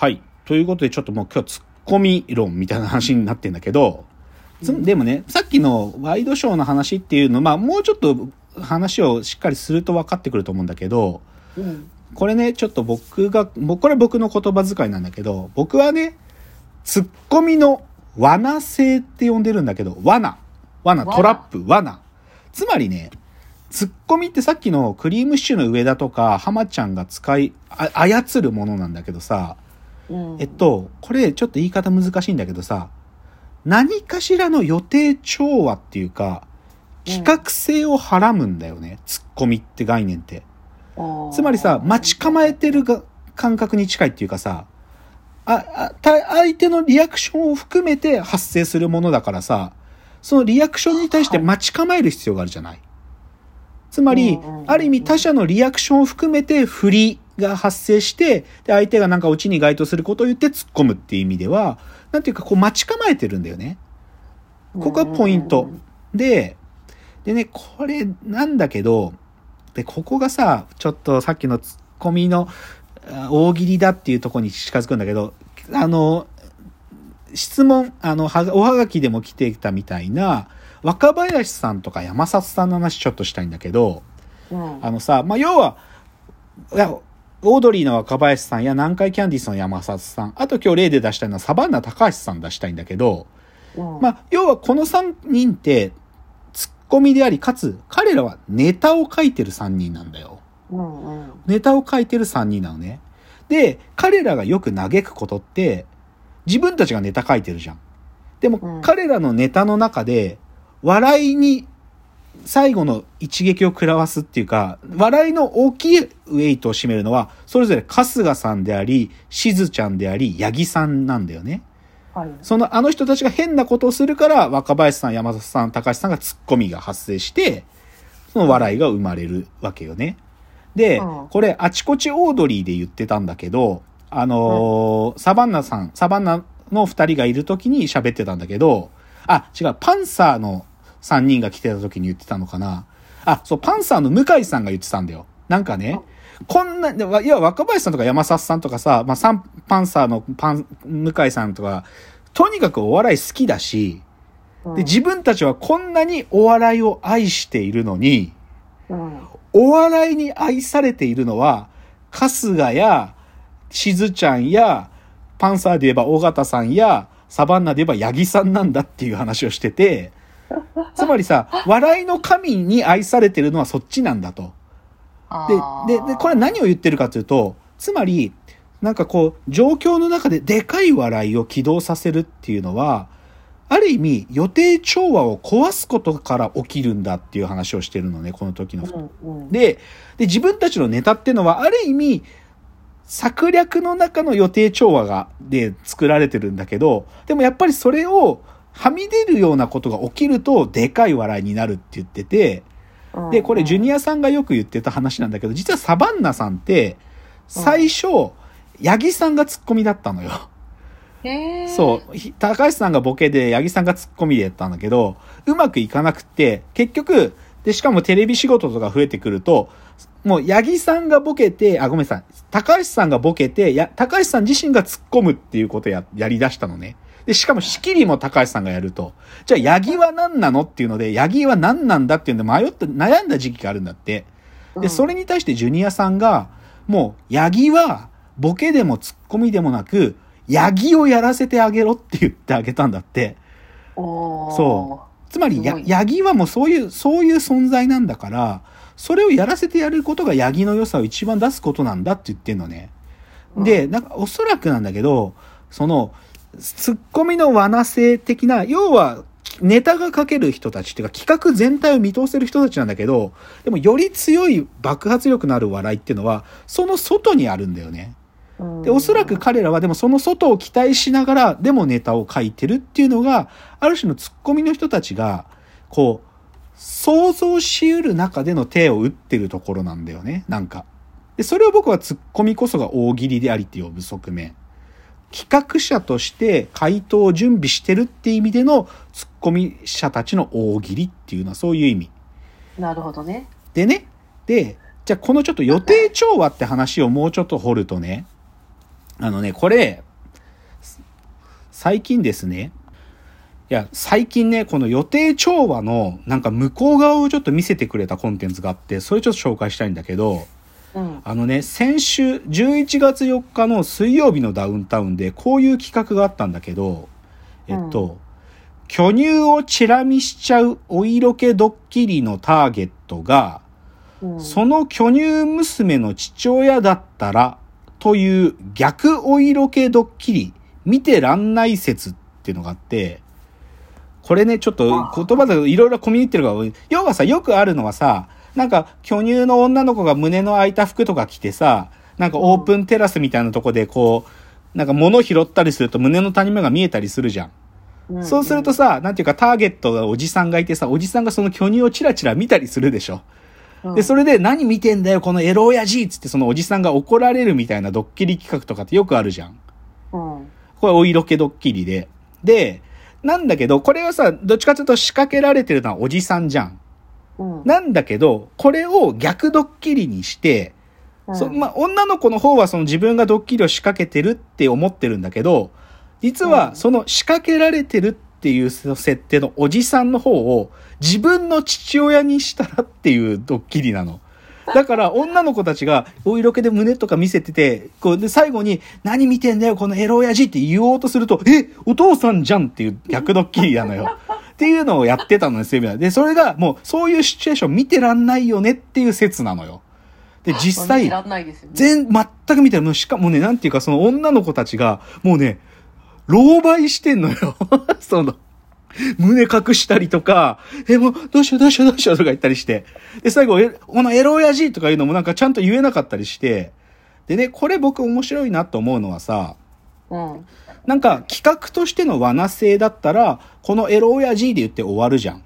はい。ということで、ちょっともう今日ツッコミ論みたいな話になってんだけど、つでもね、さっきのワイドショーの話っていうの、まあもうちょっと話をしっかりすると分かってくると思うんだけど、うん。これね、ちょっと僕が、もうこれ僕の言葉遣いなんだけど、僕はね、ツッコミの罠性って呼んでるんだけど、罠。罠、罠トラップ、罠。つまりね、ツッコミってさっきのクリームシチューの上田とか、浜ちゃんが使い、あ操るものなんだけどさ、うん。えっと、これちょっと言い方難しいんだけどさ、何かしらの予定調和っていうか、企画性をはらむんだよね、ツッコミって概念って。つまりさ、待ち構えてるが感覚に近いっていうかさ、あ、あ、た相手のリアクションを含めて発生するものだからさ、そのリアクションに対して待ち構える必要があるじゃない。つまりある意味他者のリアクションを含めて振りが発生して、で、相手がなんかオチに該当することを言って突っ込むっていう意味では、なんていうかこう待ち構えてるんだよね。ここがポイント。で、でね、これなんだけど、で、ここがさ、ちょっとさっきのツッコミのあ大喜利だっていうところに近づくんだけど、あの、質問、あの、はおはがきでも来てたみたいな、若林さんとか山里さんの話ちょっとしたいんだけど、うん。あのさ、まあ、要は、オードリーの若林さんや南海キャンディースの山里さん、あと今日例で出したいのはサバンナ高橋さん出したいんだけど、うん。まあ、要はこの3人って、ツッコミであり、かつ、彼らはネタを書いてる3人なんだよ。うんうん。ネタを書いてる3人なのね。で、彼らがよく嘆くことって、自分たちがネタ書いてるじゃん。でも、うん彼らのネタの中で、笑いに最後の一撃を食らわすっていうか、笑いの大きいウェイトを占めるのは、それぞれ春日さんであり、しずちゃんであり、八木さんなんだよね。はい。そのあの人たちが変なことをするから、若林さん、山里さん、高橋さんがツッコミが発生して、その笑いが生まれるわけよね。で、うんこれ、あちこちオードリーで言ってたんだけど、あのーサバンナさん、サバンナの二人がいる時に喋ってたんだけど、あ、違う、パンサーの三人が来てた時に言ってたのかな。あ、そう、パンサーの向井さんが言ってたんだよ。なんかね、こんな、でいや、若林さんとか山里さんとかさ、まあ、サンパンサーのパン、向井さんとか、とにかくお笑い好きだし、うんで、自分たちはこんなにお笑いを愛しているのに、うん。お笑いに愛されているのは、春日や、しずちゃんや、パンサーで言えば尾形さんや、サバンナで言えば八木さんなんだっていう話をしてて、つまりさ、笑いの神に愛されてるのはそっちなんだと。で、で、で、これ何を言ってるかというと、つまり、なんかこう、状況の中ででかい笑いを起動させるっていうのは、ある意味予定調和を壊すことから起きるんだっていう話をしてるのね、この時の。うんうん。で、で、自分たちのネタっていうのは、ある意味、策略の中の予定調和が、で作られてるんだけど、でもやっぱりそれをはみ出るようなことが起きると、でかい笑いになるって言ってて、うんで、これジュニアさんがよく言ってた話なんだけど、実はサバンナさんって、最初、八木さんがツッコミだったのよ。そう。ひ高橋さんがボケで、八木さんがツッコミでやったんだけど、うまくいかなくって、結局、で、しかもテレビ仕事とか増えてくると、もう、八木さんがボケて、あ、ごめんなさい。高橋さんがボケて、や、高橋さん自身が突っ込むっていうことをや、やり出したのね。で、しかも仕切りも高橋さんがやると。じゃあ、八木は何なのっていうので、八木は何なんだっていうんで迷って、悩んだ時期があるんだって。で、それに対してジュニアさんが、もう、八木は、ボケでもツッコミでもなく、八木をやらせてあげろって言ってあげたんだって。そそつまり、や、すごい八木はもうそういう、そういう存在なんだから、それをやらせてやることが八木の良さを一番出すことなんだって言ってんのね。で、なんかおそらくなんだけど、その、ツッコミの罠性的な、要は、ネタが書ける人たちっていうか企画全体を見通せる人たちなんだけど、でもより強い爆発力のある笑いっていうのは、その外にあるんだよね。うんで、おそらく彼らはでもその外を期待しながら、でもネタを書いてるっていうのが、ある種のツッコミの人たちが、こう、想像しうる中での手を打ってるところなんだよね、なんか。で、それを僕はツッコミこそが大喜利でありって呼ぶ側面。企画者として回答を準備してるって意味でのツッコミ者たちの大喜利っていうのはそういう意味。なるほどね。でね、で、じゃあこのちょっと予定調和って話をもうちょっと掘るとね、あのね、これ、最近ですね、いや、最近ね、この予定調和のなんか向こう側をちょっと見せてくれたコンテンツがあって、それちょっと紹介したいんだけど、うん。あのね、先週11月4日の水曜日のダウンタウンでこういう企画があったんだけど、えっと、巨乳をチラ見しちゃうお色気ドッキリのターゲットが、うん。その巨乳娘の父親だったら、という逆お色気ドッキリ、見てらんない説っていうのがあって、これね、ちょっと言葉でいろいろコミュニティが。要はさ、よくあるのはさ、なんか巨乳の女の子が胸の開いた服とか着てさ、なんかオープンテラスみたいなとこでこう、なんか物拾ったりすると胸の谷間が見えたりするじゃん。うんそうすると、さ、なんていうかターゲットがおじさんがいてさ、おじさんがその巨乳をチラチラ見たりするでしょ。うんで、それで何見てんだよ、このエロ親父っつってそのおじさんが怒られるみたいなドッキリ企画とかってよくあるじゃん。うん。これお色気ドッキリで。で、なんだけど、これはさ、どっちかというと仕掛けられてるのはおじさんじゃん。うん。なんだけど、これを逆ドッキリにして、うんそまあ、女の子の方はその自分がドッキリを仕掛けてるって思ってるんだけど、実はうんその仕掛けられてるっていう設定のおじさんの方を自分の父親にしたらっていうドッキリなの。だから女の子たちがお色気で胸とか見せてて、こうで最後に何見てんだよこのエロ親父って言おうとすると、えお父さんじゃんっていう逆ドッキリなのよ。っていうのをやってたのですよ。で、それがもうそういうシチュエーション見てらんないよねっていう説なのよ。で、実際、見てらんないですよね。全、全く見てない。もうしかもね、なんていうか、その女の子たちが、もうね、狼狽してんのよ。その、胸隠したりとか、え、もう、どうしようどうしようどうしようとか言ったりして。で、最後、え、このエロ親父とかいうのもなんかちゃんと言えなかったりして。でね、これ僕面白いなと思うのはさ、うん。なんか企画としての罠性だったら、このエロ親父で言って終わるじゃん。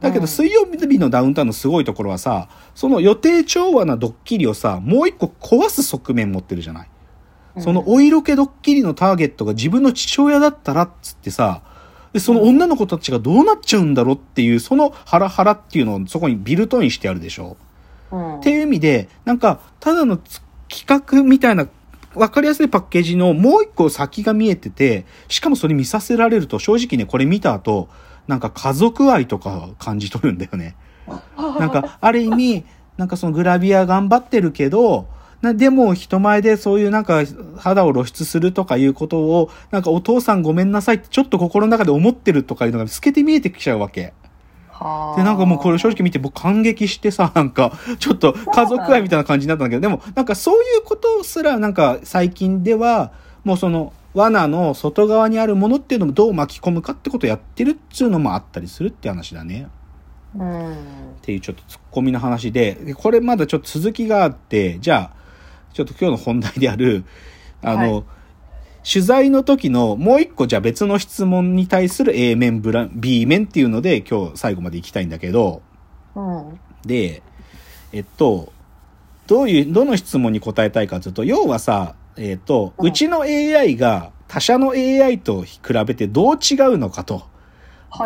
だけどうん水曜日のダウンタウンのすごいところはさ、その予定調和なドッキリをさ、もう一個壊す側面持ってるじゃない。そのお色気ドッキリのターゲットが自分の父親だったらっつってさ、で、その女の子たちがどうなっちゃうんだろうっていう、そのハラハラっていうのをそこにビルトインしてあるでしょ。うん。っていう意味で、なんか、ただのつ企画みたいな、わかりやすいパッケージのもう一個先が見えてて、しかもそれ見させられると、正直ね、これ見た後、なんか家族愛とか感じ取るんだよね。なんか、ある意味、なんかそのグラビア頑張ってるけど、なでも人前でそういうなんか肌を露出するとかいうことを、なんかお父さんごめんなさいってちょっと心の中で思ってるとかいうのが透けて見えてきちゃうわけ。はあで、なんかもうこれ正直見て僕感激してさ、なんか、ちょっと家族愛みたいな感じになったんだけど、でもなんかそういうことすらなんか最近では、もうその罠の外側にあるものっていうのもどう巻き込むかってことをやってるっていうのもあったりするって話だね。うん。っていうちょっとツッコミの話で、でこれまだちょっと続きがあって、じゃあ、ちょっと今日の本題である、あの、はい取材の時のもう一個じゃあ別の質問に対する A 面、ブラ B 面っていうので今日最後まで行きたいんだけど、うん。で、えっと、どういう、どの質問に答えたいかというと、要はさ、えっと、うんうちの AI が他社の AI と比べてどう違うのかと。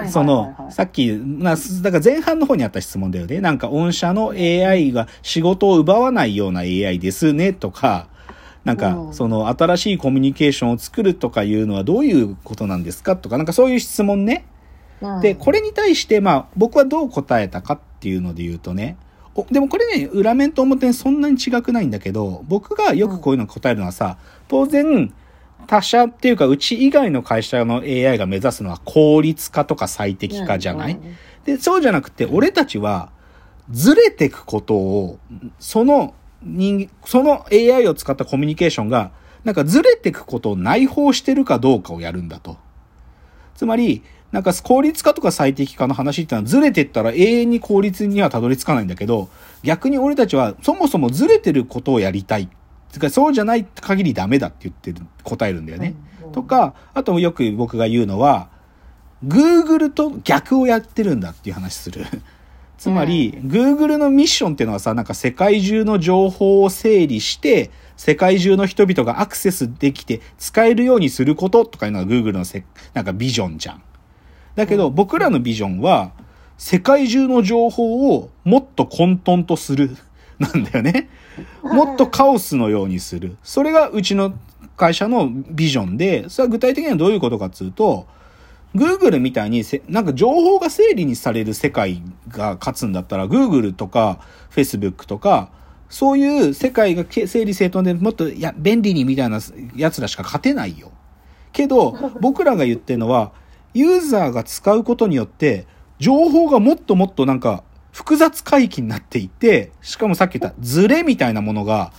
その、さっき、な、だから前半の方にあった質問だよね。なんか、御社の AI が仕事を奪わないような AI ですね、とか、なんかう、んその、新しいコミュニケーションを作るとかいうのはどういうことなんですかとか、なんかそういう質問ね。うんで、これに対して、まあ、僕はどう答えたかっていうので言うとね、おでもこれね、裏面と表面そんなに違くないんだけど、僕がよくこういうの答えるのはさ、当然、他社っていうか、うち以外の会社の AI が目指すのは効率化とか最適化じゃない、で、そうじゃなくて、俺たちは、ずれてくことを、その人、その AI を使ったコミュニケーションが、なんかずれてくことを内包してるかどうかをやるんだと。つまり、なんか効率化とか最適化の話ってのはずれてったら永遠に効率にはたどり着かないんだけど、逆に俺たちはそもそもずれてることをやりたい。つかそうじゃない限りダメだって言ってる、答えるんだよね。うんとか、あとよく僕が言うのは、Google と逆をやってるんだっていう話する。つまり、Google のミッションっていうのはさ、なんか世界中の情報を整理して、世界中の人々がアクセスできて使えるようにすることとかいうのが Google のせなんかビジョンじゃん。だけど、僕らのビジョンは、世界中の情報をもっと混沌とする。なんだよね。もっとカオスのようにする。それがうちの会社のビジョンで、それは具体的にはどういうことかっつうと、Google みたいにせ、なんか情報が整理にされる世界が勝つんだったら、Google とか Facebook とか、そういう世界がけ整理整頓でもっと、いや、便利にみたいな奴らしか勝てないよ。けど、僕らが言ってるのは、ユーザーが使うことによって、情報がもっともっとなんか、複雑回帰になっていて、しかもさっき言ったズレみたいなものが、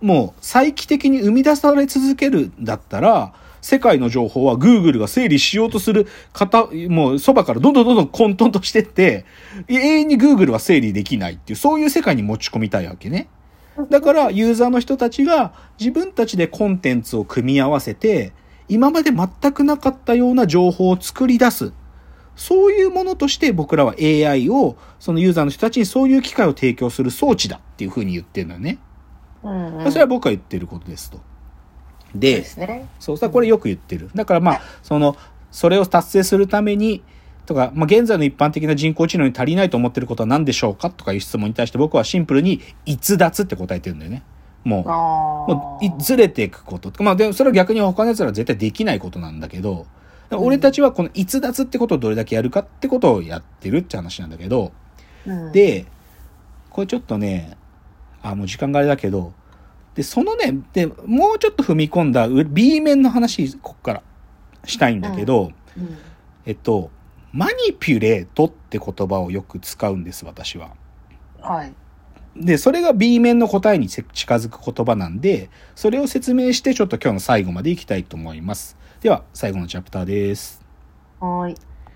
もう再帰的に生み出され続けるんだったら、世界の情報は Google が整理しようとする方、もうそばからどんどんどんどん混沌としてって、永遠に Google は整理できないっていう、そういう世界に持ち込みたいわけね。だからユーザーの人たちが自分たちでコンテンツを組み合わせて、今まで全くなかったような情報を作り出す。そういうものとして僕らは AI を、そのユーザーの人たちにそういう機会を提供する装置だっていうふうに言ってるのよね。うんうん。それは僕が言ってることですと。で、ね。そう、だからこれよく言ってる。だからまあ、その、それを達成するために、とか、まあ、現在の一般的な人工知能に足りないと思ってることは何でしょうか？とかいう質問に対して僕はシンプルに逸脱って答えてるんだよね。もう。もういずれていくこと。まあ、でもそれは逆に他の奴らは絶対できないことなんだけど、俺たちはこの逸脱ってことをどれだけやるかってことをやってるって話なんだけど、うん、で、これちょっとね、あ、もう時間があれだけど、で、そのね、で、もうちょっと踏み込んだう B 面の話、こっからしたいんだけど、うん、えっと、マニピュレートって言葉をよく使うんです、私は。はい。で、それが B 面の答えにせ近づく言葉なんで、それを説明してちょっと今日の最後までいきたいと思います。では、最後のチャプターです。はい。